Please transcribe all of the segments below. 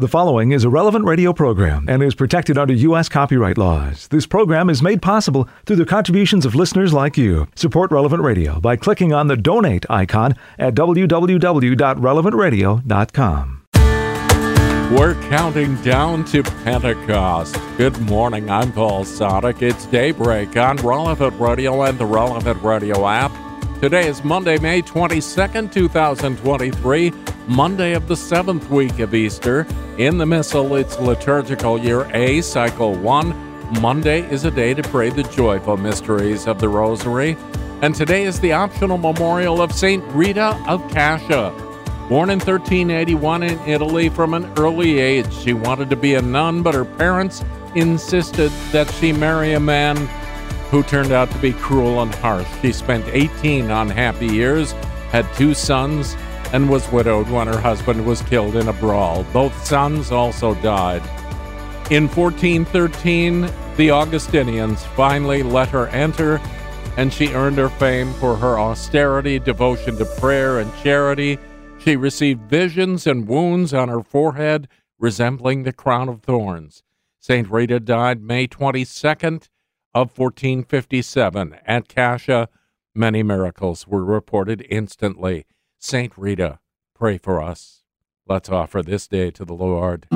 The following is a relevant radio program and is protected under U.S. copyright laws. This program is made possible through the contributions of listeners like you. Support Relevant Radio by clicking on the donate icon at www.relevantradio.com. We're counting down to Pentecost. Good morning, I'm Paul Sadek. It's daybreak on Relevant Radio and the Relevant Radio app. Today is Monday, May 22nd, 2023. Monday of the seventh week of Easter. In the Missal, it's liturgical year A, cycle one. Monday is a day to pray the joyful mysteries of the Rosary. And today is the optional memorial of St. Rita of Cascia. Born in 1381 in Italy from an early age, she wanted to be a nun, but her parents insisted that she marry a man who turned out to be cruel and harsh. She spent 18 unhappy years, had two sons, and was widowed when her husband was killed in a brawl. Both sons also died. In 1413, the Augustinians finally let her enter, and she earned her fame for her austerity, devotion to prayer, and charity. She received visions and wounds on her forehead resembling the crown of thorns. St. Rita died May 22nd of 1457 at Cascia. Many miracles were reported instantly. Saint Rita, pray for us. Let's offer this day to the Lord.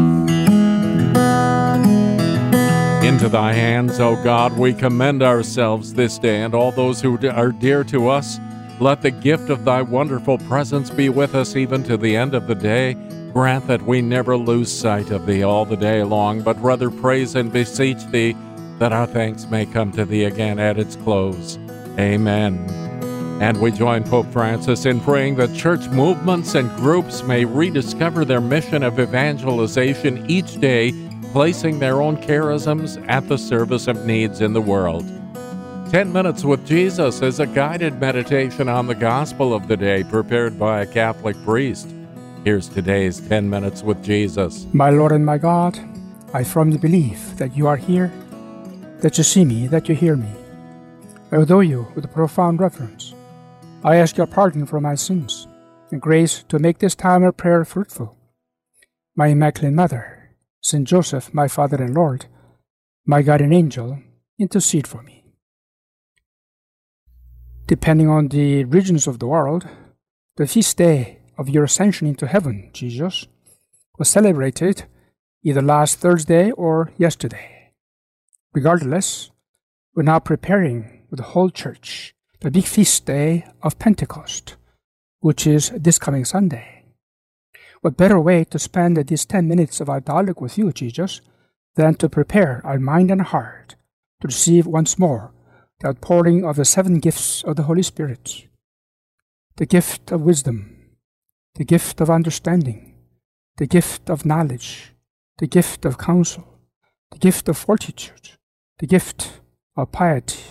Into thy hands, O God, we commend ourselves this day and all those who are dear to us. Let the gift of thy wonderful presence be with us even to the end of the day. Grant that we never lose sight of thee all the day long, but rather praise and beseech thee that our thanks may come to thee again at its close. Amen. And we join Pope Francis in praying that church movements and groups may rediscover their mission of evangelization each day, placing their own charisms at the service of needs in the world. 10 Minutes with Jesus is a guided meditation on the gospel of the day prepared by a Catholic priest. Here's today's 10 Minutes with Jesus. My Lord and my God, I firmly believe that you are here, that you see me, that you hear me. I adore you with profound reverence. I ask your pardon for my sins and grace to make this time of prayer fruitful. My Immaculate Mother, Saint Joseph, my Father and Lord, my guardian angel, intercede for me. Depending on the regions of the world, the feast day of your ascension into heaven, Jesus, was celebrated either last Thursday or yesterday. Regardless, we're now preparing with the whole church the big feast day of Pentecost, which is this coming Sunday. What better way to spend these 10 minutes of our dialogue with you, Jesus, than to prepare our mind and heart to receive once more the outpouring of the seven gifts of the Holy Spirit the gift of wisdom, the gift of understanding, the gift of knowledge, the gift of counsel, the gift of fortitude, the gift of piety,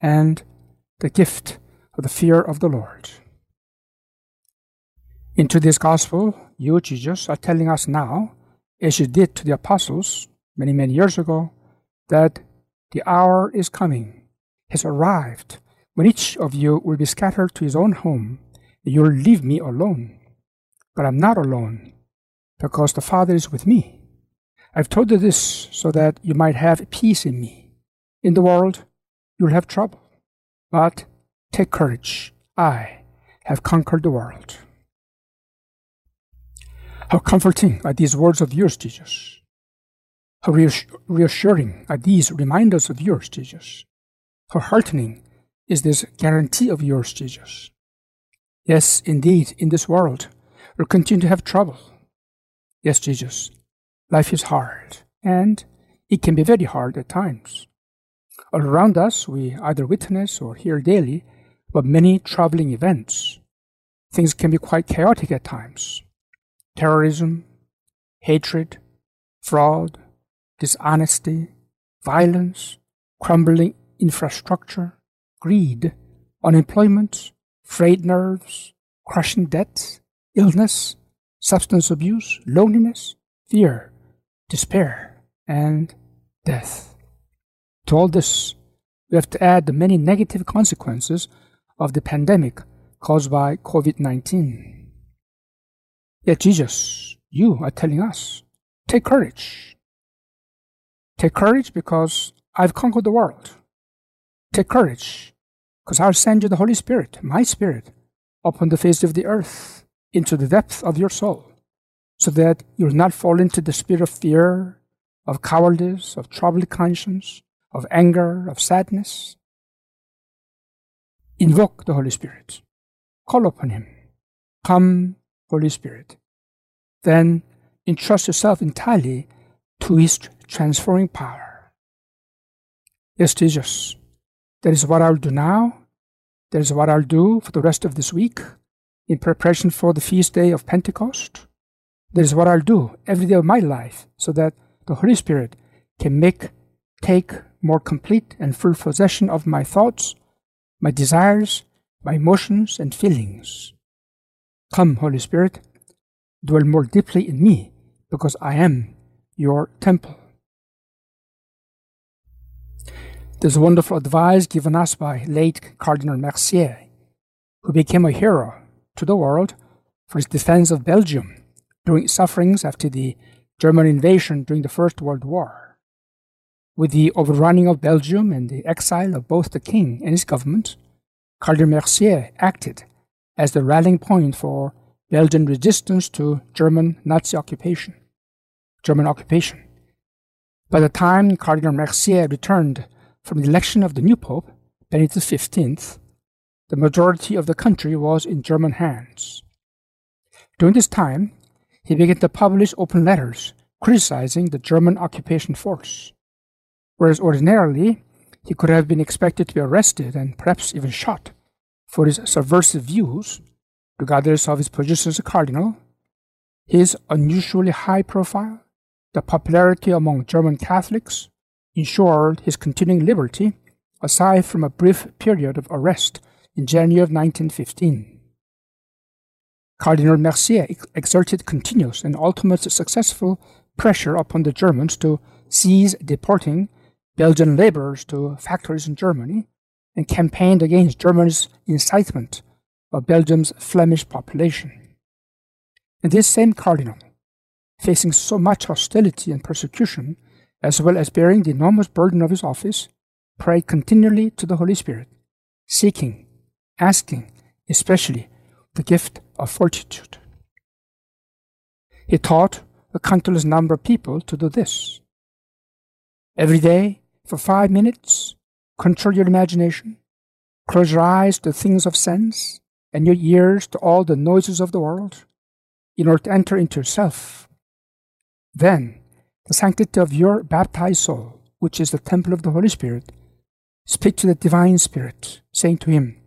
and the gift of the fear of the Lord. Into this gospel, you, Jesus, are telling us now, as you did to the apostles many, many years ago, that the hour is coming, has arrived, when each of you will be scattered to his own home, and you'll leave me alone. But I'm not alone, because the Father is with me. I've told you this so that you might have peace in me. In the world, you'll have trouble. But take courage, I have conquered the world. How comforting are these words of yours, Jesus. How reassuring are these reminders of yours, Jesus. How heartening is this guarantee of yours, Jesus. Yes, indeed, in this world, we'll continue to have trouble. Yes, Jesus, life is hard, and it can be very hard at times. All around us, we either witness or hear daily about many troubling events. Things can be quite chaotic at times. Terrorism, hatred, fraud, dishonesty, violence, crumbling infrastructure, greed, unemployment, frayed nerves, crushing debt, illness, substance abuse, loneliness, fear, despair, and death. To all this, we have to add the many negative consequences of the pandemic caused by COVID 19. Yet, Jesus, you are telling us Take courage. Take courage because I've conquered the world. Take courage because I'll send you the Holy Spirit, my Spirit, upon the face of the earth, into the depth of your soul, so that you'll not fall into the spirit of fear, of cowardice, of troubled conscience, of anger, of sadness. Invoke the Holy Spirit. Call upon Him. Come, Holy Spirit. Then entrust yourself entirely to His transforming power. Yes, Jesus, that is what I'll do now. That is what I'll do for the rest of this week in preparation for the feast day of Pentecost. That is what I'll do every day of my life so that the Holy Spirit can make, take more complete and full possession of my thoughts, my desires, my emotions, and feelings. Come, Holy Spirit, dwell more deeply in me because I am your temple. A wonderful advice given us by late Cardinal Mercier, who became a hero to the world for his defense of Belgium during sufferings after the German invasion during the First World War. With the overrunning of Belgium and the exile of both the king and his government, Cardinal Mercier acted as the rallying point for Belgian resistance to German Nazi occupation. German occupation. By the time Cardinal Mercier returned from the election of the new Pope, Benedict XV, the majority of the country was in German hands. During this time, he began to publish open letters criticizing the German occupation force, whereas ordinarily he could have been expected to be arrested and perhaps even shot for his subversive views, regardless of his position as a cardinal, his unusually high profile, the popularity among German Catholics, ensured his continuing liberty aside from a brief period of arrest in January of 1915. Cardinal Mercier exerted continuous and ultimately successful pressure upon the Germans to cease deporting Belgian laborers to factories in Germany and campaigned against Germany's incitement of Belgium's Flemish population. And this same cardinal, facing so much hostility and persecution, as well as bearing the enormous burden of his office, prayed continually to the Holy Spirit, seeking asking, especially, the gift of fortitude. He taught a countless number of people to do this. Every day, for five minutes, control your imagination, close your eyes to things of sense, and your ears to all the noises of the world, in order to enter into yourself. Then, the sanctity of your baptized soul, which is the temple of the Holy Spirit, speak to the divine Spirit, saying to him,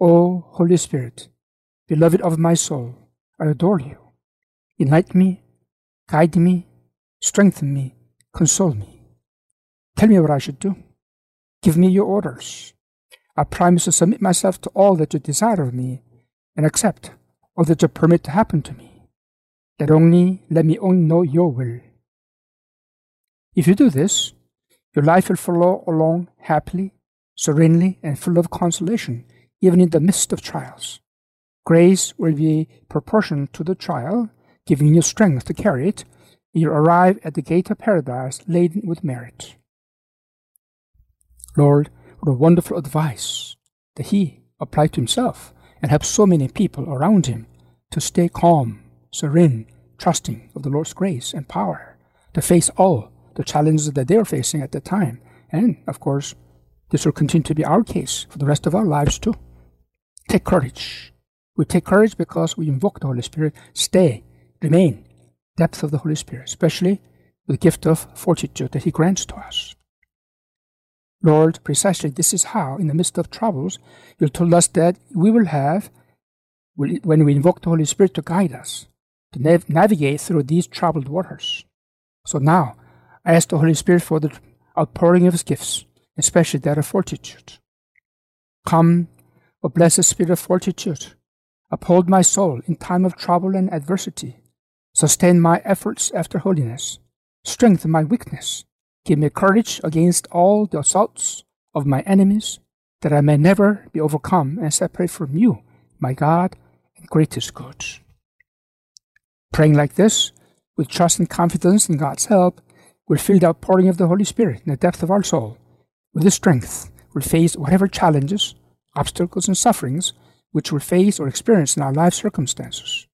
O Holy Spirit, beloved of my soul, I adore you. Enlighten me, guide me, strengthen me, console me. Tell me what I should do. Give me your orders. I promise to submit myself to all that you desire of me and accept all that you permit to happen to me. That only let me only know your will. If you do this, your life will flow along happily, serenely, and full of consolation even in the midst of trials. Grace will be proportioned to the trial, giving you strength to carry it. You arrive at the gate of paradise laden with merit. Lord, what a wonderful advice that He applied to Himself and helped so many people around Him to stay calm, serene, trusting of the Lord's grace and power to face all the challenges that they are facing at the time. And, of course, this will continue to be our case for the rest of our lives too take courage. We take courage because we invoke the Holy Spirit. Stay, remain, depth of the Holy Spirit, especially the gift of fortitude that He grants to us. Lord, precisely this is how, in the midst of troubles, you told us that we will have, when we invoke the Holy Spirit to guide us, to nav- navigate through these troubled waters. So now, I ask the Holy Spirit for the outpouring of His gifts, especially that of fortitude. Come O blessed spirit of fortitude, uphold my soul in time of trouble and adversity. Sustain my efforts after holiness. Strengthen my weakness. Give me courage against all the assaults of my enemies, that I may never be overcome and separate from you, my God and greatest good. Praying like this, with trust and confidence in God's help, will feel the outpouring of the Holy Spirit in the depth of our soul. With this strength, we'll face whatever challenges, obstacles, and sufferings which we'll face or experience in our life circumstances.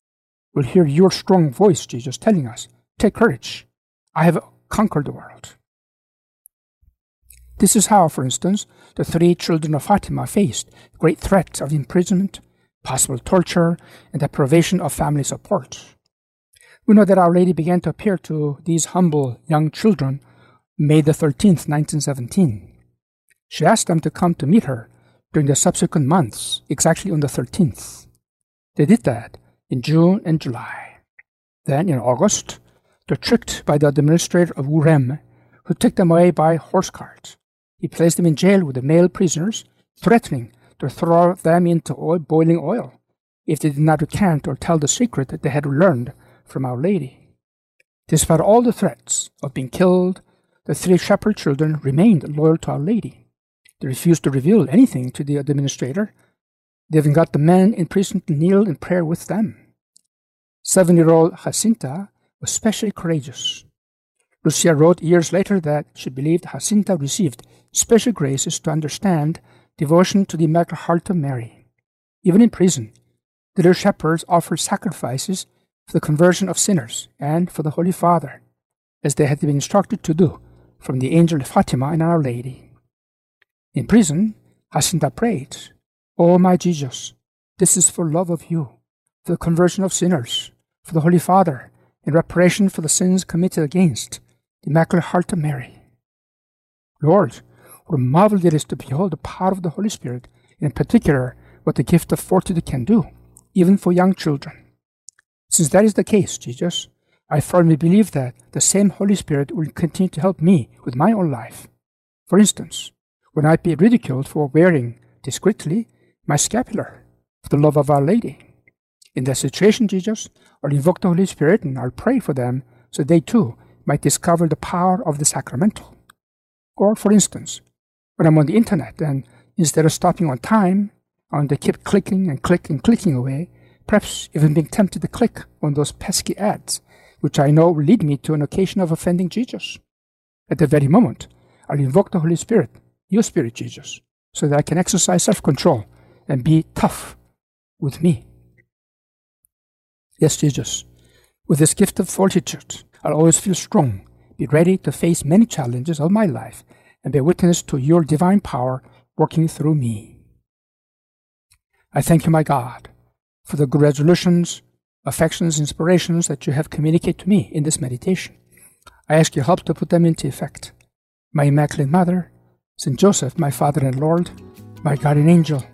We'll hear your strong voice, Jesus, telling us, Take courage. I have conquered the world. This is how, for instance, the three children of Fatima faced great threats of imprisonment, possible torture, and deprivation of family support. We know that Our Lady began to appear to these humble young children May the 13th, 1917. She asked them to come to meet her during the subsequent months, exactly on the 13th. They did that in June and July. Then, in August, they're tricked by the administrator of Ourém, who took them away by horse cart. He placed them in jail with the male prisoners, threatening to throw them into oil, boiling oil if they did not recant or tell the secret that they had learned from Our Lady. Despite all the threats of being killed, the three shepherd children remained loyal to Our Lady. They refused to reveal anything to the administrator. They even got the men in prison to kneel in prayer with them. Seven year old Jacinta was especially courageous. Lucia wrote years later that she believed Jacinta received special graces to understand devotion to the Immaculate Heart of Mary. Even in prison, the little shepherds offered sacrifices for the conversion of sinners and for the Holy Father, as they had been instructed to do from the angel Fatima and Our Lady. In prison, Jacinta prayed, O my Jesus, this is for love of you, for the conversion of sinners, for the Holy Father, in reparation for the sins committed against the Immaculate Heart of Mary. Lord, what a marvel it is to behold the power of the Holy Spirit, in particular, what the gift of fortitude can do, even for young children. Since that is the case, Jesus, I firmly believe that the same Holy Spirit will continue to help me with my own life. For instance, when I be ridiculed for wearing discreetly my scapular for the love of Our Lady. In that situation, Jesus, I'll invoke the Holy Spirit and I'll pray for them so they too might discover the power of the sacramental. Or, for instance, when I'm on the internet and instead of stopping on time, and they keep clicking and clicking and clicking away, perhaps even being tempted to click on those pesky ads, which I know will lead me to an occasion of offending Jesus. At the very moment, I'll invoke the Holy Spirit, your Spirit, Jesus, so that I can exercise self control and be tough with me. Yes, Jesus, with this gift of fortitude, I'll always feel strong, be ready to face many challenges of my life, and bear witness to your divine power working through me. I thank you, my God, for the good resolutions, affections, inspirations that you have communicated to me in this meditation. I ask your help to put them into effect. My Immaculate Mother, St. Joseph, my Father and Lord, my guardian angel,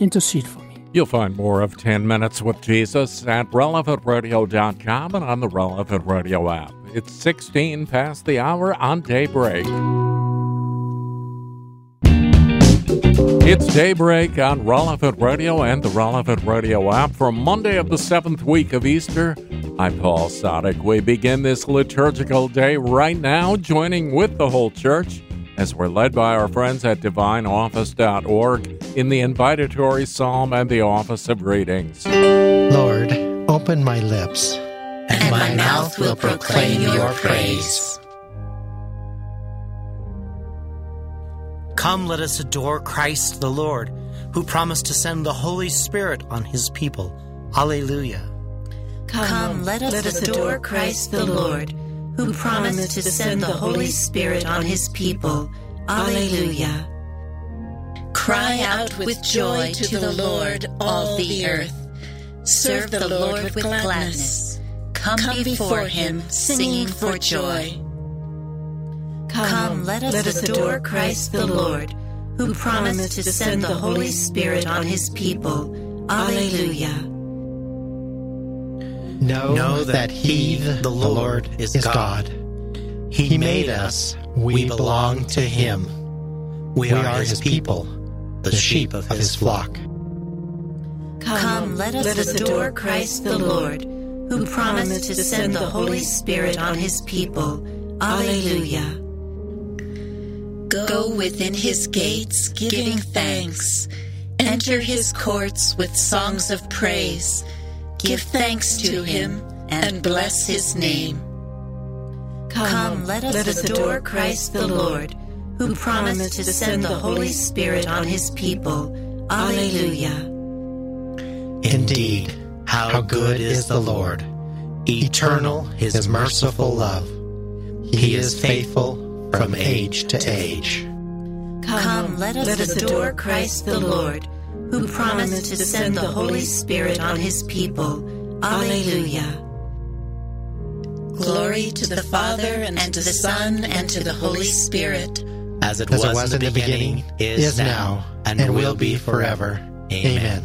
intercede for me. You'll find more of 10 Minutes with Jesus at relevantradio.com and on the Relevant Radio app. It's 16 past the hour on daybreak. It's daybreak on Relevant Radio and the Relevant Radio app for Monday of the seventh week of Easter. I'm Paul Sadek. We begin this liturgical day right now, joining with the whole church as we're led by our friends at divineoffice.org in the invitatory psalm and the office of readings. Lord, open my lips, and my mouth will proclaim your praise. Come, let us adore Christ the Lord, who promised to send the Holy Spirit on his people. Alleluia. Come, let us, let us adore Christ the Lord, who promised to send the Holy Spirit on his people. Alleluia. Cry out with joy to the Lord, all the earth. Serve the Lord with gladness. Come before him, singing for joy. Come, let us, let us adore Christ the Lord, who promised to send the Holy Spirit on his people. Alleluia. Know, know that He, the Lord, is God. He made us, we belong to Him. We are His people, the sheep of His flock. Come, let us, let us adore Christ the Lord, who promised to send the Holy Spirit on his people. Alleluia. Go within his gates, giving thanks. Enter his courts with songs of praise. Give thanks to him and bless his name. Come, let us, let us adore Christ the Lord, who promised to send the Holy Spirit on his people. Alleluia. Indeed, how good is the Lord! Eternal his merciful love. He is faithful from age to age. Come, let us, let us adore Christ the Lord, who promised to send the Holy Spirit on his people. Alleluia. Glory to the Father, and, and to the Son, and to the Holy Spirit. As it, As was, it was in the beginning, beginning is now, and, and will be forever. Amen.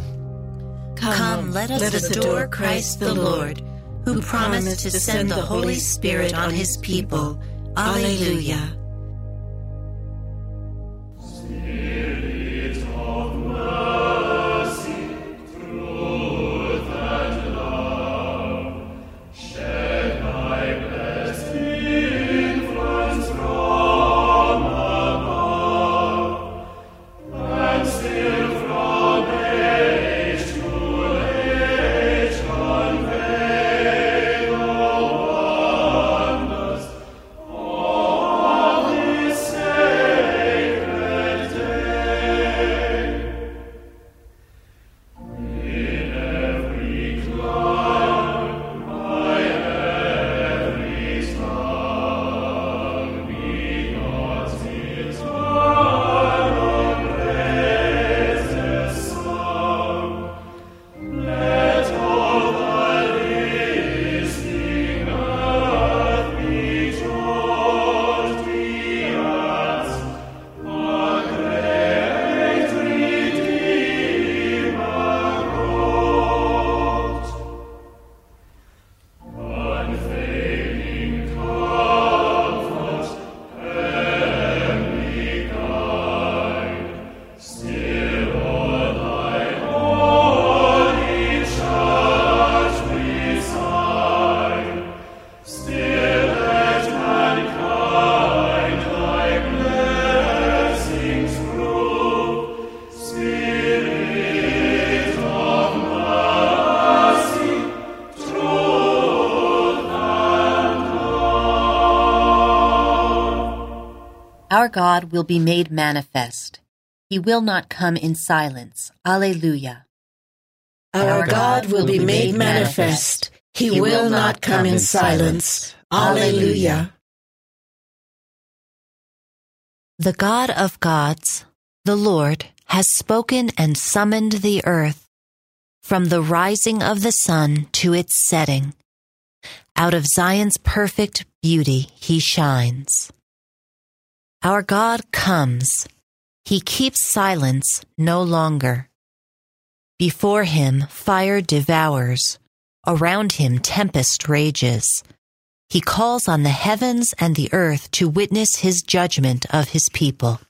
Come, let us, let us adore Christ the Lord, who promised to send the Holy Spirit on his people. Alleluia. God will be made manifest. He will not come in silence. Alleluia. Our God will be made manifest. He will not come in silence. Alleluia. The God of gods, the Lord, has spoken and summoned the earth from the rising of the sun to its setting. Out of Zion's perfect beauty he shines. Our God comes. He keeps silence no longer. Before him, fire devours. Around him, tempest rages. He calls on the heavens and the earth to witness his judgment of his people.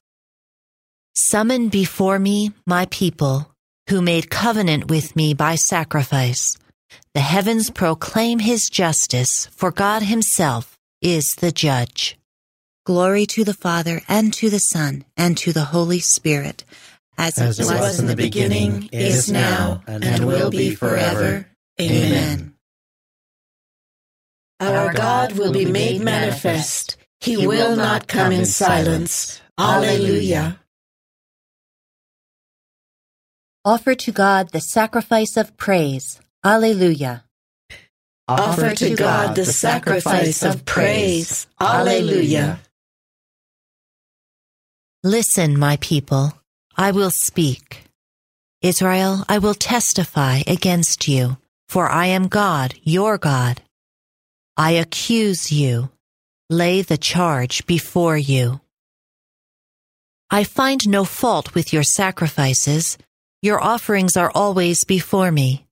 Summon before me my people, who made covenant with me by sacrifice. The heavens proclaim his justice, for God himself is the judge. Glory to the Father, and to the Son, and to the Holy Spirit, as, as it was, was in the beginning, is now, and, and will be forever. Amen. Our God will be made manifest. He will not come in silence. Alleluia. Offer to God the sacrifice of praise. Alleluia. Offer to God the sacrifice of praise. Alleluia. Listen, my people, I will speak. Israel, I will testify against you, for I am God, your God. I accuse you, lay the charge before you. I find no fault with your sacrifices. Your offerings are always before me.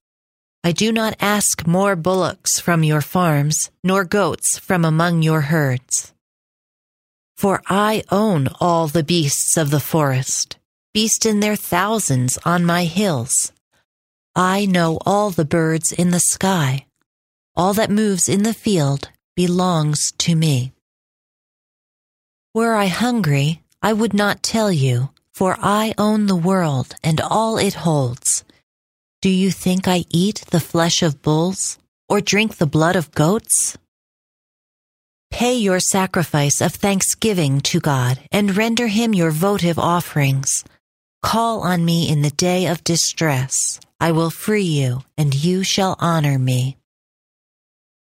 I do not ask more bullocks from your farms, nor goats from among your herds. For I own all the beasts of the forest, beast in their thousands on my hills. I know all the birds in the sky. All that moves in the field belongs to me. Were I hungry, I would not tell you, for I own the world and all it holds. Do you think I eat the flesh of bulls or drink the blood of goats? Pay your sacrifice of thanksgiving to God and render him your votive offerings. Call on me in the day of distress. I will free you, and you shall honor me.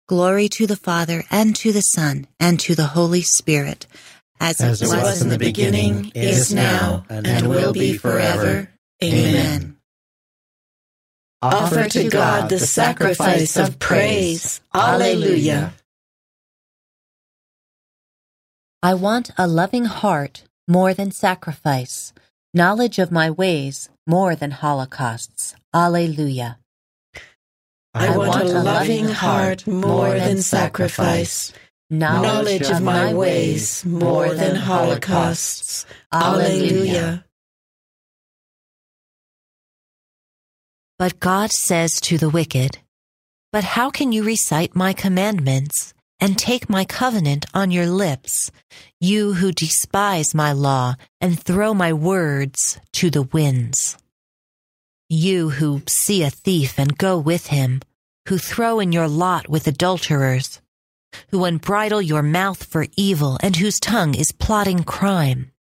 Glory to the Father, and to the Son, and to the Holy Spirit, as, As it it was, in the beginning, is now, and will be forever. Amen. Offer to God the sacrifice of praise. Alleluia. I want a loving heart more than sacrifice, knowledge of my ways more than holocausts. Alleluia. I want a loving heart more than sacrifice, knowledge of my ways more than holocausts. Alleluia. But God says to the wicked, But how can you recite my commandments and take my covenant on your lips, you who despise my law and throw my words to the winds? You who see a thief and go with him, who throw in your lot with adulterers, who unbridle your mouth for evil and whose tongue is plotting crime.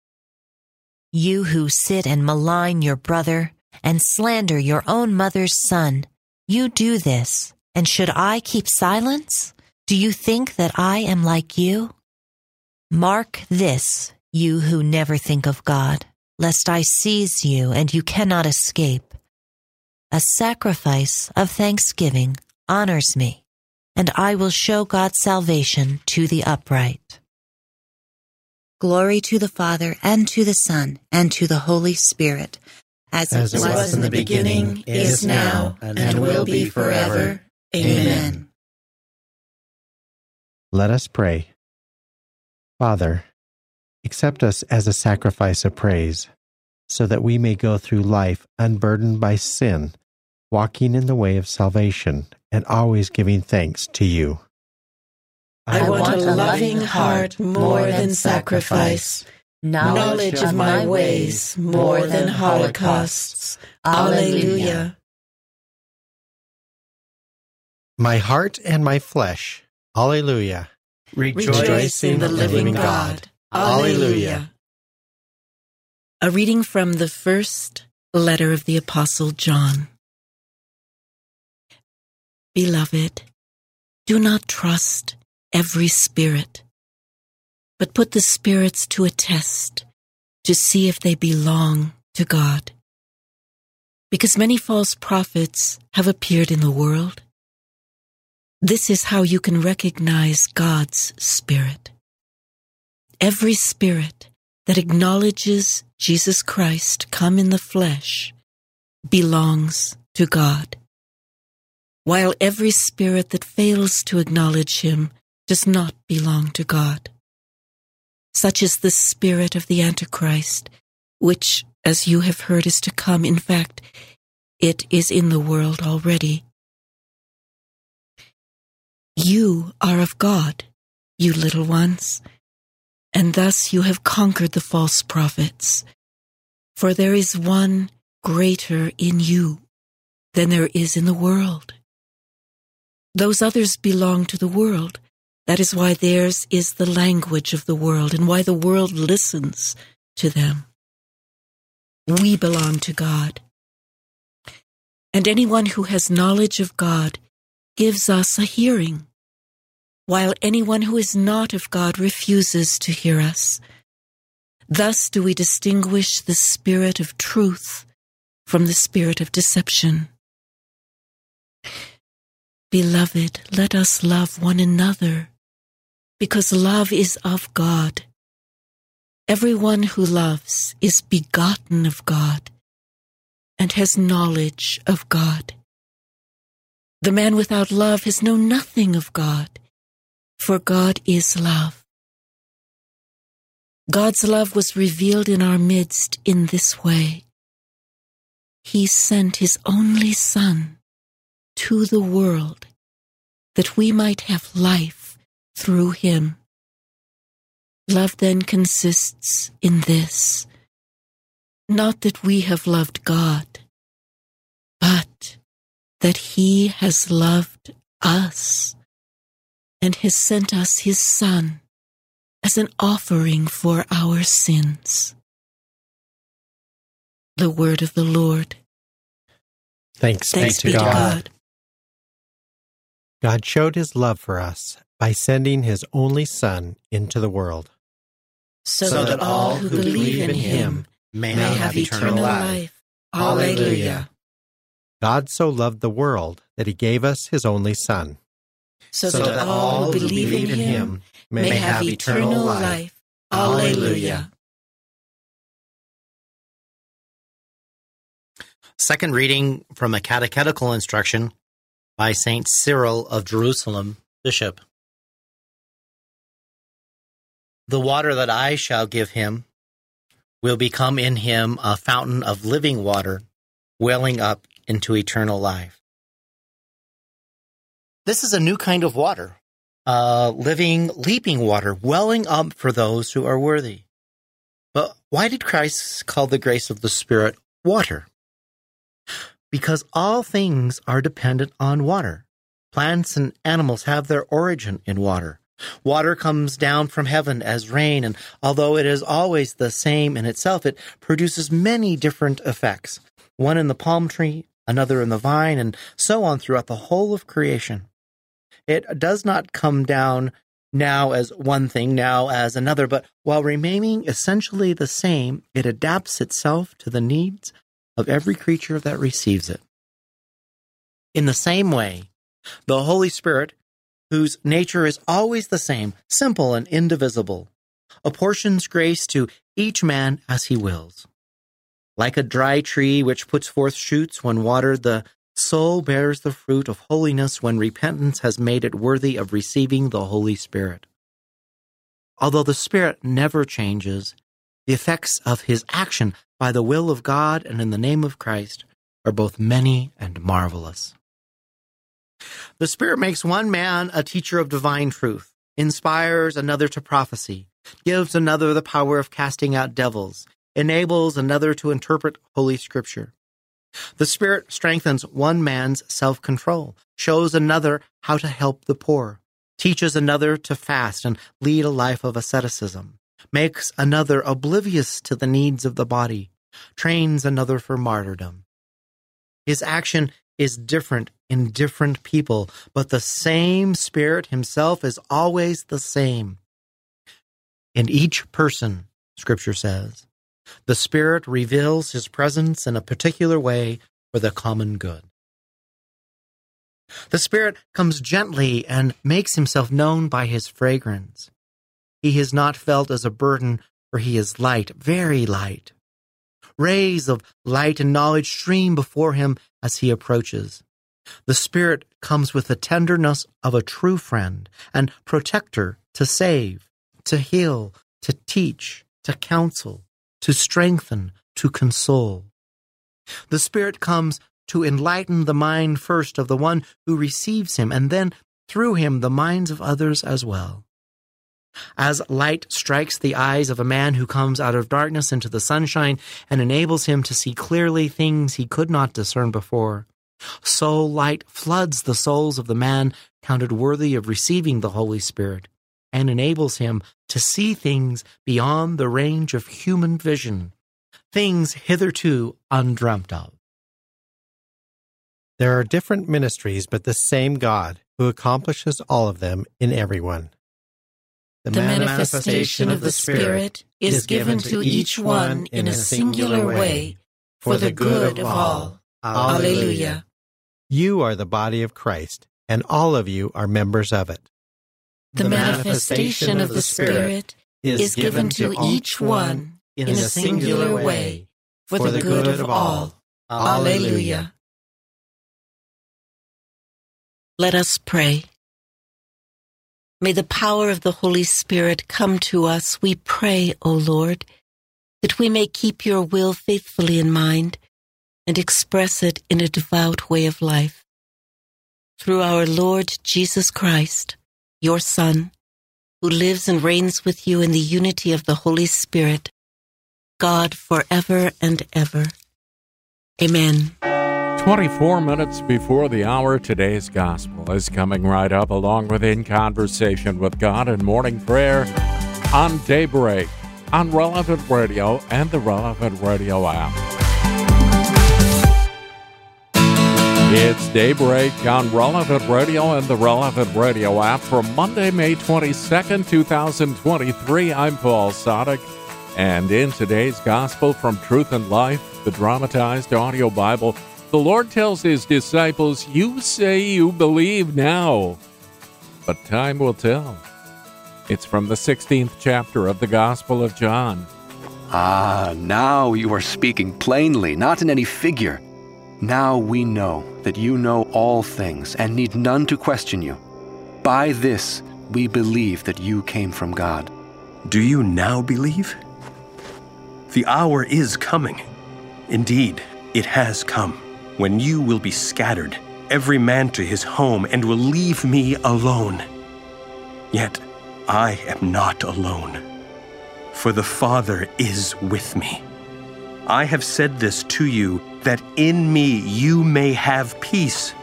You who sit and malign your brother and slander your own mother's son, you do this, and should I keep silence? Do you think that I am like you? Mark this, you who never think of God, lest I seize you and you cannot escape. A sacrifice of thanksgiving honors me, and I will show God's salvation to the upright. Glory to the Father, and to the Son, and to the Holy Spirit, as, As It was in the beginning, is now, and will be forever. Amen. Let us pray. Father, accept us as a sacrifice of praise, so that we may go through life unburdened by sin, walking in the way of salvation, and always giving thanks to you. I want a loving heart more than sacrifice, knowledge of my ways more than holocausts. Alleluia. My heart and my flesh. Alleluia. Rejoice in the living God. Alleluia. A reading from the first letter of the Apostle John. Beloved, do not trust every spirit, but put the spirits to a test to see if they belong to God. Because many false prophets have appeared in the world. This is how you can recognize God's Spirit. Every spirit that acknowledges Jesus Christ come in the flesh belongs to God, while every spirit that fails to acknowledge him does not belong to God. Such is the spirit of the Antichrist, which, as you have heard, is to come. In fact, it is in the world already. You are of God, you little ones, and thus you have conquered the false prophets. For there is one greater in you than there is in the world. Those others belong to the world. That is why theirs is the language of the world and why the world listens to them. We belong to God. And anyone who has knowledge of God gives us a hearing, while anyone who is not of God refuses to hear us. Thus do we distinguish the spirit of truth from the spirit of deception. Beloved, let us love one another, because love is of God. Everyone who loves is begotten of God and has knowledge of God. The man without love has known nothing of God, for God is love. God's love was revealed in our midst in this way. He sent His only Son to the world that we might have life through Him. Love then consists in this not that we have loved God, but that He has loved us and has sent us his Son as an offering for our sins. The word of the Lord. Thanks, Thanks be to be to God. God. God showed his love for us by sending his only Son into the world. So, So that all who believe in him may, may have eternal life. Alleluia. God so loved the world that he gave us his only Son. So, that all who believe in him may have eternal life. Alleluia. Second reading from a catechetical instruction by Saint Cyril of Jerusalem, Bishop. The water that I shall give him will become in him a fountain of living water, welling up into eternal life. This is a new kind of water, uh, living, leaping water, welling up for those who are worthy. But why did Christ call the grace of the Spirit water? Because all things are dependent on water. Plants and animals have their origin in water. Water comes down from heaven as rain, and although it is always the same in itself, it produces many different effects. One in the palm tree, another in the vine, and so on throughout the whole of creation. It does not come down now as one thing, now as another, but while remaining essentially the same, it adapts itself to the needs of every creature that receives it. In the same way, the Holy Spirit, whose nature is always the same, simple and indivisible, apportions grace to each man as he wills. Like a dry tree which puts forth shoots when watered, the soul bears the fruit of holiness when repentance has made it worthy of receiving the Holy Spirit. Although the Spirit never changes, the effects of his action by the will of God and in the name of Christ are both many and marvelous. The Spirit makes one man a teacher of divine truth, inspires another to prophecy, gives another the power of casting out devils, enables another to interpret Holy Scripture. The Spirit strengthens one man's self control, shows another how to help the poor, teaches another to fast and lead a life of asceticism, makes another oblivious to the needs of the body, trains another for martyrdom. His action is different in different people, but the same Spirit Himself is always the same. In each person, Scripture says, the Spirit reveals His presence in a particular way for the common good. The Spirit comes gently and makes Himself known by His fragrance. He is not felt as a burden, for He is light, very light. Rays of light and knowledge stream before Him as He approaches. The Spirit comes with the tenderness of a true friend and protector to save, to heal, to teach, to counsel, to strengthen, to console. The Spirit comes to enlighten the mind first of the one who receives Him, and then through Him the minds of others as well. As light strikes the eyes of a man who comes out of darkness into the sunshine and enables him to see clearly things he could not discern before, so light floods the souls of the man counted worthy of receiving the Holy Spirit and enables him to see things beyond the range of human vision, things hitherto undreamt of. There are different ministries, but the same God who accomplishes all of them in everyone. The manifestation of the Spirit is given to each one in a singular way for the good of all. Alleluia. You are the body of Christ, and all of you are members of it. The manifestation of the Spirit is given to each one in a singular way for the good of all. Alleluia. Let us pray. May the power of the Holy Spirit come to us, we pray, O Lord, that we may keep your will faithfully in mind and express it in a devout way of life. Through our Lord Jesus Christ, your Son, who lives and reigns with you in the unity of the Holy Spirit, God forever and ever. Amen. 24 minutes before the hour, today's gospel is coming right up, along with In Conversation with God and Morning Prayer on Daybreak, on Relevant Radio and the Relevant Radio app. It's Daybreak on Relevant Radio and the Relevant Radio app for Monday, May 22nd, 2023. I'm Paul Sadek, and in today's Gospel from Truth and Life, the dramatized audio Bible, the Lord tells his disciples, You say you believe now, but time will tell. It's from the 16th chapter of the Gospel of John. Ah, now you are speaking plainly, not in any figure. Now we know that you know all things and need none to question you. By this we believe that you came from God. Do you now believe? The hour is coming. Indeed, it has come when you will be scattered, every man to his home, and will leave me alone. Yet I am not alone, for the Father is with me. I have said this to you that in me you may have peace.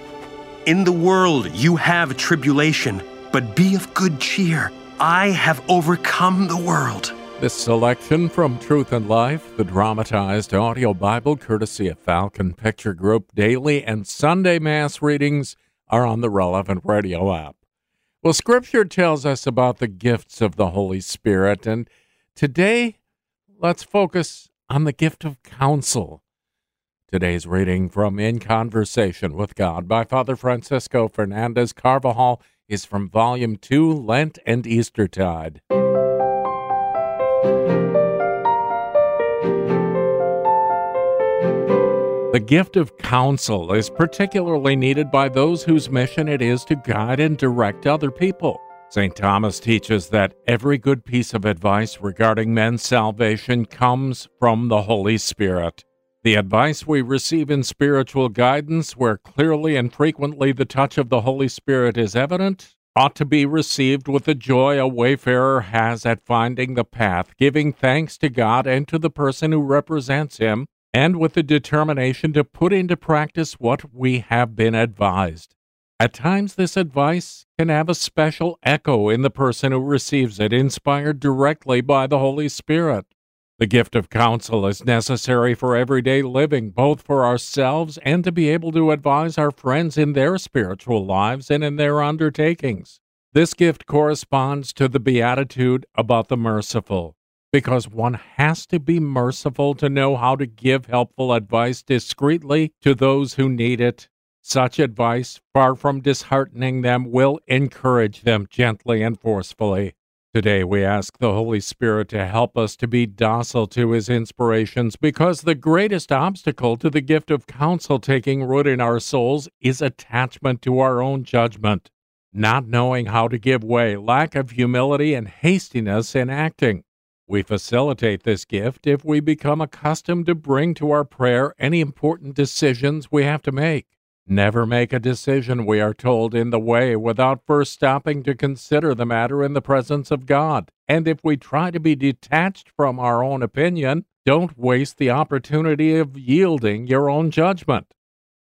In the world you have tribulation, but be of good cheer. I have overcome the world. This selection from Truth and Life, the dramatized audio Bible courtesy of Falcon Picture Group, daily and Sunday Mass readings are on the relevant radio app. Well, Scripture tells us about the gifts of the Holy Spirit, and today let's focus on the gift of counsel. Today's reading from In Conversation with God by Father Francisco Fernandez Carvajal is from Volume 2, Lent and Eastertide. The gift of counsel is particularly needed by those whose mission it is to guide and direct other people. St. Thomas teaches that every good piece of advice regarding men's salvation comes from the Holy Spirit. The advice we receive in spiritual guidance, where clearly and frequently the touch of the Holy Spirit is evident, ought to be received with the joy a wayfarer has at finding the path, giving thanks to God and to the person who represents him, and with the determination to put into practice what we have been advised. At times, this advice can have a special echo in the person who receives it, inspired directly by the Holy Spirit. The gift of counsel is necessary for everyday living, both for ourselves and to be able to advise our friends in their spiritual lives and in their undertakings. This gift corresponds to the beatitude about the merciful, because one has to be merciful to know how to give helpful advice discreetly to those who need it. Such advice, far from disheartening them, will encourage them gently and forcefully. Today, we ask the Holy Spirit to help us to be docile to His inspirations because the greatest obstacle to the gift of counsel taking root in our souls is attachment to our own judgment, not knowing how to give way, lack of humility, and hastiness in acting. We facilitate this gift if we become accustomed to bring to our prayer any important decisions we have to make. Never make a decision, we are told, in the way without first stopping to consider the matter in the presence of God. And if we try to be detached from our own opinion, don't waste the opportunity of yielding your own judgment.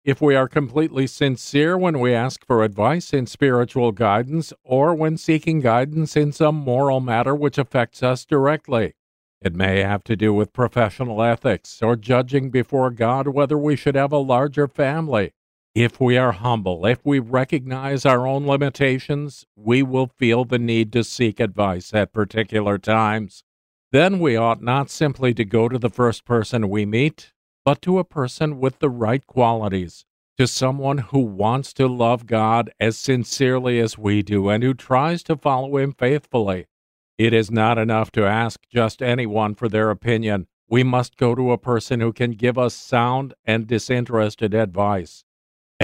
If we are completely sincere when we ask for advice in spiritual guidance or when seeking guidance in some moral matter which affects us directly, it may have to do with professional ethics or judging before God whether we should have a larger family if we are humble, if we recognize our own limitations, we will feel the need to seek advice at particular times. Then we ought not simply to go to the first person we meet, but to a person with the right qualities, to someone who wants to love God as sincerely as we do and who tries to follow Him faithfully. It is not enough to ask just anyone for their opinion. We must go to a person who can give us sound and disinterested advice.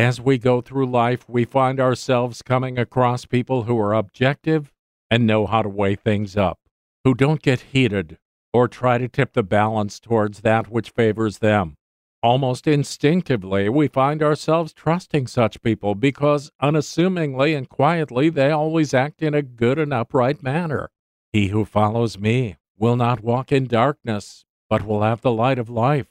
As we go through life, we find ourselves coming across people who are objective and know how to weigh things up, who don't get heated or try to tip the balance towards that which favors them. Almost instinctively, we find ourselves trusting such people because unassumingly and quietly they always act in a good and upright manner. He who follows me will not walk in darkness, but will have the light of life.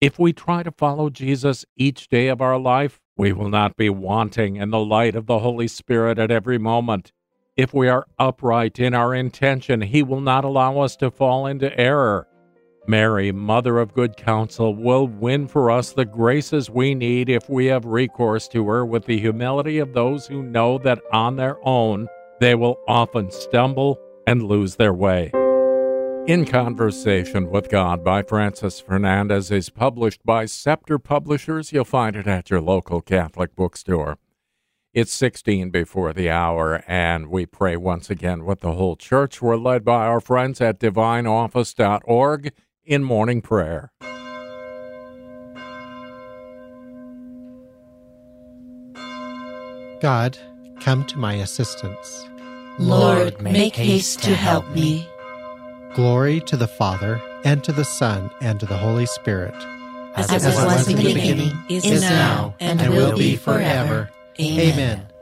If we try to follow Jesus each day of our life, we will not be wanting in the light of the Holy Spirit at every moment. If we are upright in our intention, He will not allow us to fall into error. Mary, Mother of Good Counsel, will win for us the graces we need if we have recourse to her with the humility of those who know that on their own they will often stumble and lose their way. In Conversation with God by Francis Fernandez is published by Scepter Publishers. You'll find it at your local Catholic bookstore. It's 16 before the hour, and we pray once again with the whole church. We're led by our friends at divineoffice.org in morning prayer. God, come to my assistance. Lord, make haste to help me. Glory to the Father, and to the Son, and to the Holy Spirit. As it was in the beginning, is now, and will be forever. Amen. Open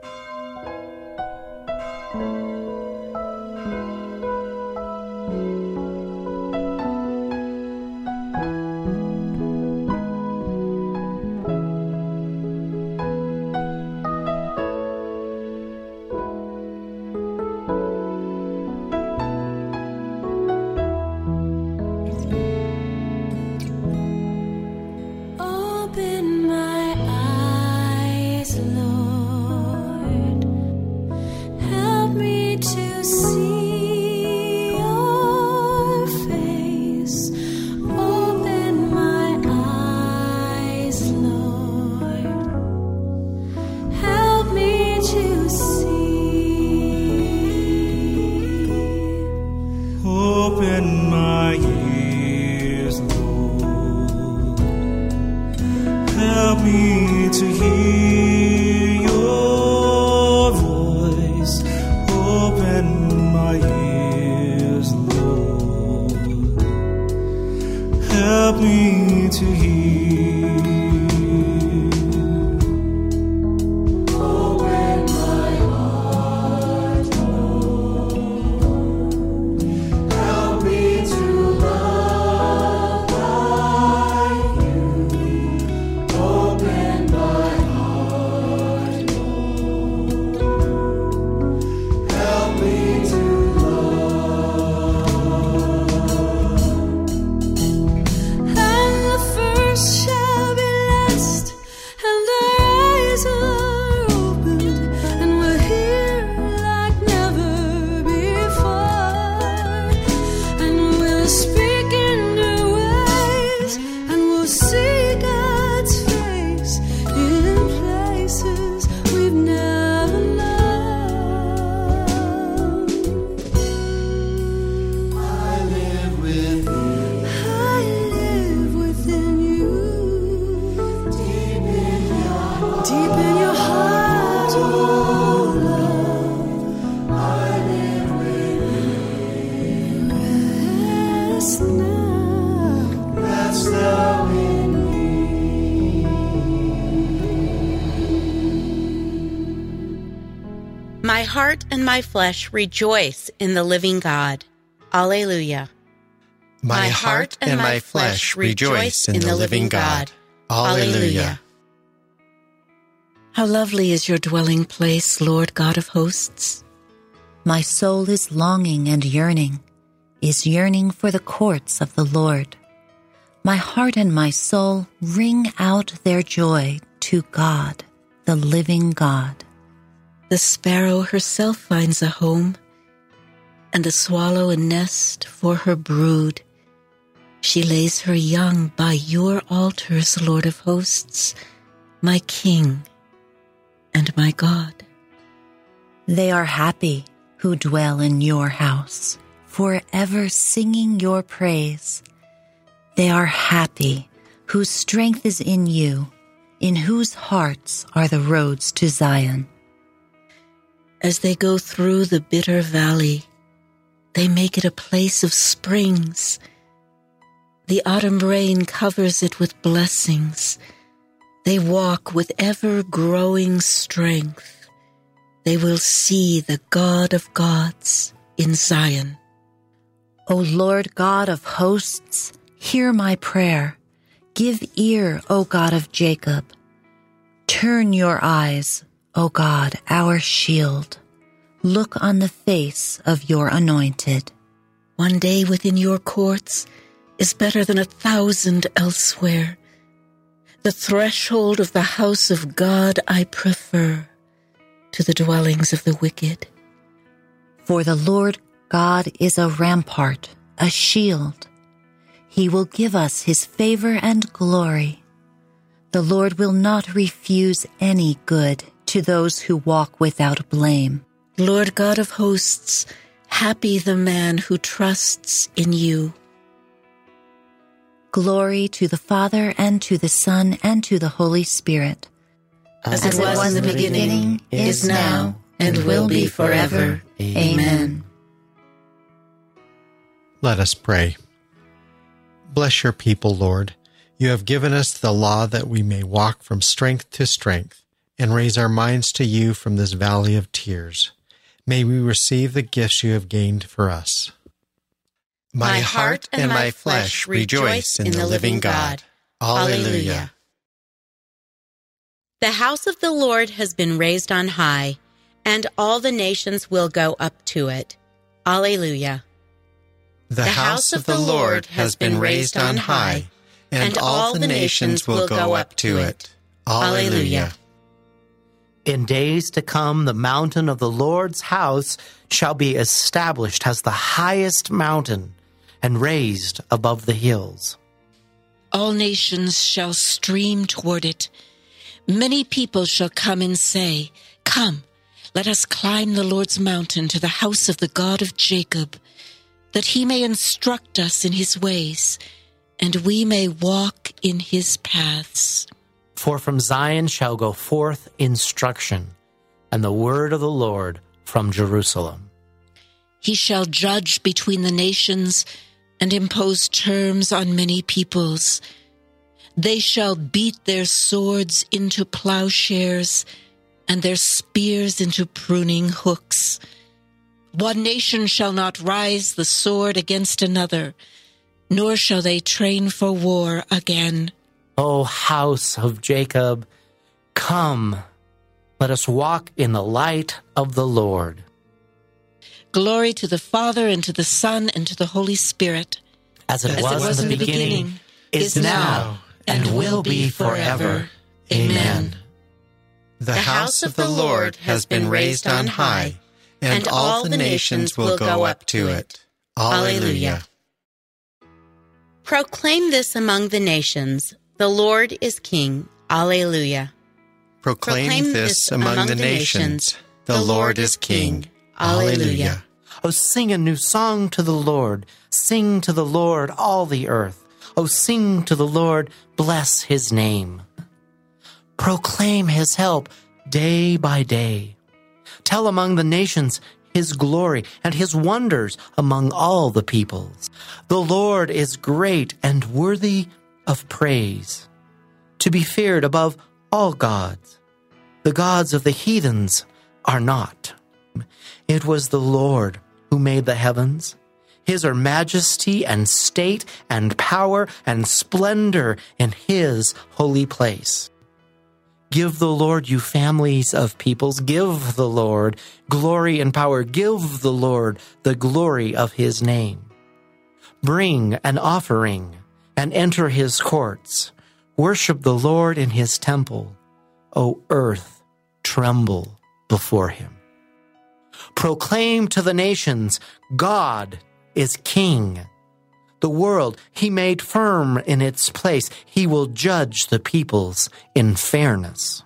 to hear. My flesh rejoice in the living God. Alleluia. My heart and my flesh rejoice in the living God. Alleluia. How lovely is your dwelling place, Lord God of hosts. My soul is longing and yearning, is yearning for the courts of the Lord. My heart and my soul ring out their joy to God, the living God. The sparrow herself finds a home, and the swallow a nest for her brood. She lays her young by your altars, Lord of hosts, my King and my God. They are happy who dwell in your house, forever singing your praise. They are happy whose strength is in you, in whose hearts are the roads to Zion. As they go through the bitter valley, they make it a place of springs. The autumn rain covers it with blessings. They walk with ever growing strength. They will see the God of gods in Zion. O Lord God of hosts, hear my prayer. Give ear, O God of Jacob. Turn your eyes, O God, our shield. Look on the face of your anointed. One day within your courts is better than a thousand elsewhere. The threshold of the house of God I prefer to the dwellings of the wicked. For the Lord God is a rampart, a shield. He will give us his favor and glory. The Lord will not refuse any good to those who walk without blame. Lord God of hosts, happy the man who trusts in you. Glory to the Father and to the Son and to the Holy Spirit. As, it was, in the beginning, is now, and will be forever. Amen. Let us pray. Bless your people, Lord. You have given us the law that we may walk from strength to strength and raise our minds to you from this valley of tears. May we receive the gifts you have gained for us. My heart and my flesh rejoice in the living God. Alleluia. The house of the Lord has been raised on high, and all the nations will go up to it. Alleluia. The, house of the Lord has been raised on high, and all the nations will go up to it. Alleluia. In days to come, the mountain of the Lord's house shall be established as the highest mountain and raised above the hills. All nations shall stream toward it. Many people shall come and say, Come, let us climb the Lord's mountain to the house of the God of Jacob, that he may instruct us in his ways, and we may walk in his paths. For from Zion shall go forth instruction, and the word of the Lord from Jerusalem. He shall judge between the nations and impose terms on many peoples. They shall beat their swords into plowshares and their spears into pruning hooks. One nation shall not rise the sword against another, nor shall they train for war again. O house of Jacob, come, let us walk in the light of the Lord. Glory to the Father, and to the Son, and to the Holy Spirit. As it, As was, in the beginning, is now, and will be forever. Amen. The house of the Lord has been raised on high, and all the nations will go up to it. Alleluia. Proclaim this among the nations the Lord is King. Alleluia. Proclaim this among the nations. The Lord is King. Alleluia. O sing a new song to the Lord. Sing to the Lord, all the earth. O sing to the Lord, bless his name. Proclaim his help day by day. Tell among the nations his glory and his wonders among all the peoples. The Lord is great and worthy of praise, to be feared above all gods. The gods of the heathens are not. It was the Lord who made the heavens. His are majesty and state and power and splendor in his holy place. Give the Lord, you families of peoples, give the Lord glory and power. Give the Lord the glory of his name. Bring an offering and enter his courts. Worship the Lord in his temple. O earth, tremble before him. Proclaim to the nations, God is king. The world he made firm in its place. He will judge the peoples in fairness.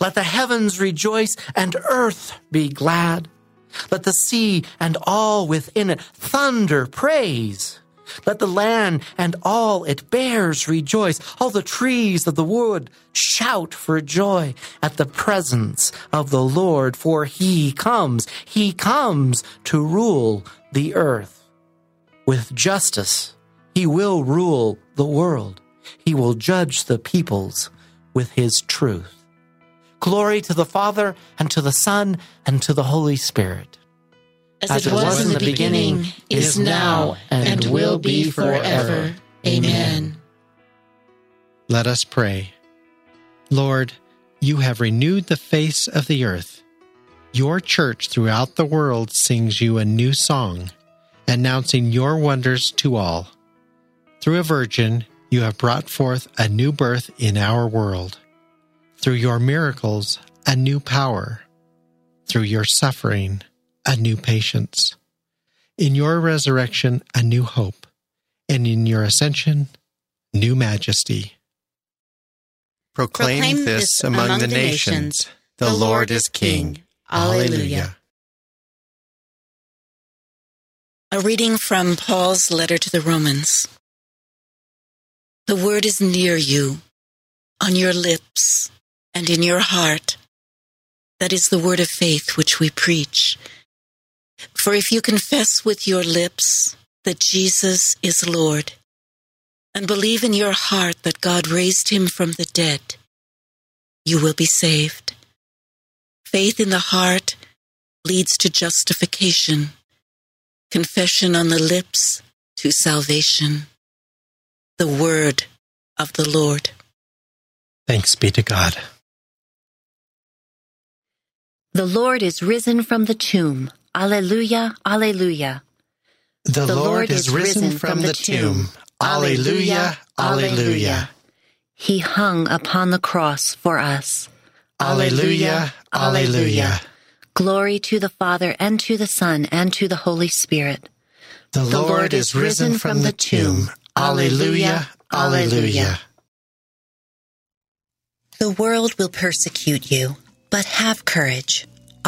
Let the heavens rejoice and earth be glad. Let the sea and all within it thunder praise. Let the land and all it bears rejoice. All the trees of the wood shout for joy at the presence of the Lord, for he comes, he comes to rule the earth. With justice, he will rule the world. He will judge the peoples with his truth. Glory to the Father, and to the Son, and to the Holy Spirit As, it was, in the beginning, is now, and will be forever. Amen. Let us pray. Lord, you have renewed the face of the earth. Your church throughout the world sings you a new song, announcing your wonders to all. Through a virgin, you have brought forth a new birth in our world. Through your miracles, a new power. Through your suffering, a new patience. In your resurrection, a new hope. And in your ascension, new majesty. Proclaim, Proclaim this this among, among the the nations. nations. The Lord is King. Alleluia. A reading from Paul's letter to the Romans. The word is near you, on your lips and in your heart. That is the word of faith which we preach. For if you confess with your lips that Jesus is Lord, and believe in your heart that God raised him from the dead, you will be saved. Faith in the heart leads to justification, confession on the lips to salvation. The word of the Lord. Thanks be to God. The Lord is risen from the tomb. Alleluia, alleluia. The, Lord is risen from the tomb. Alleluia, alleluia. He hung upon the cross for us. Alleluia, alleluia. Glory to the Father and to the Son and to the Holy Spirit. The Lord is risen from the tomb. Alleluia, alleluia. The world will persecute you, but have courage.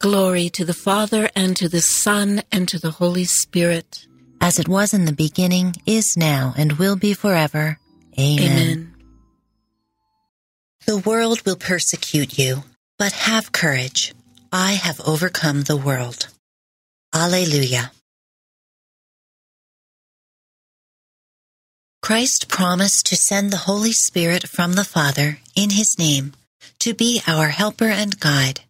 Glory to the Father, and to the Son, and to the Holy Spirit. As it was in the beginning, is now, and will be forever. Amen. Amen. The world will persecute you, but have courage. I have overcome the world. Alleluia. Christ promised to send the Holy Spirit from the Father in his name to be our helper and guide.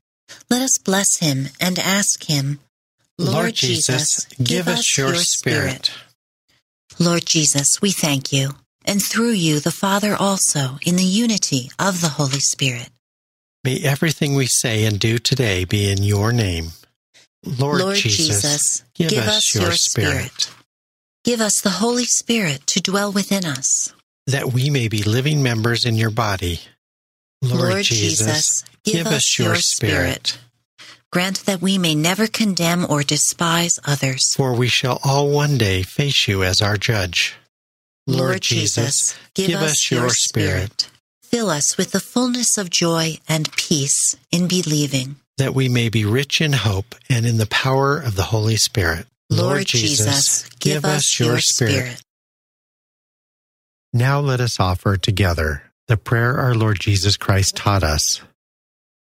Let us bless him and ask him, Lord Jesus, give us your Spirit. Lord Jesus, we thank you, and through you the Father also, in the unity of the Holy Spirit. May everything we say and do today be in your name. Lord, Lord Jesus, Jesus, give, give us, us your your Spirit, Give us the Holy Spirit to dwell within us. that we may be living members in your body. Lord, Lord Jesus, give us your Spirit, Grant that we may never condemn or despise others. for we shall all one day face you as our judge. Lord Jesus, give, us your Spirit. Fill us with the fullness of joy and peace in believing. that we may be rich in hope and in the power of the Holy Spirit. Lord Jesus, give us your Spirit. Now let us offer together the prayer our Lord Jesus Christ taught us.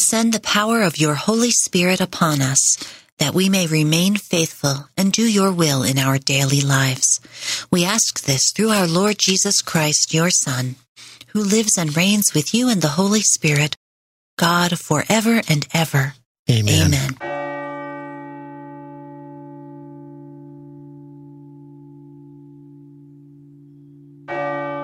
send the power of your Holy Spirit upon us, that we may remain faithful and do your will in our daily lives. We ask this through our Lord Jesus Christ, your Son, who lives and reigns with you in the Holy Spirit, God forever and ever. Amen. Amen.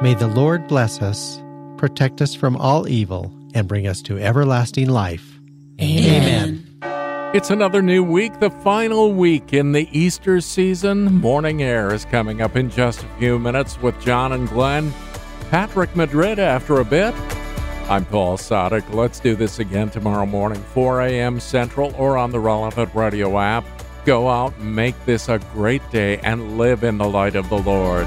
May the Lord bless us, protect us from all evil, and bring us to everlasting life. Amen. It's another new week, the final week in the Easter season. Morning Air is coming up in just a few minutes with John and Glenn. Patrick Madrid after a bit. I'm Paul Sadek. Let's do this again tomorrow morning, 4 a.m. Central or on the relevant radio app. Go out, make this a great day, and live in the light of the Lord.